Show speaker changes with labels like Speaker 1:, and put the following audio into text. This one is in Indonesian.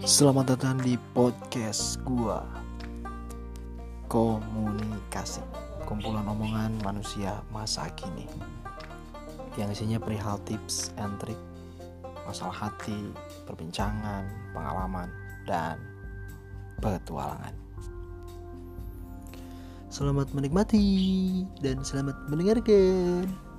Speaker 1: Selamat datang di podcast gua. Komunikasi. Kumpulan omongan manusia masa kini. Yang isinya perihal tips and trik Masalah hati, perbincangan, pengalaman, dan petualangan. Selamat menikmati dan selamat mendengarkan.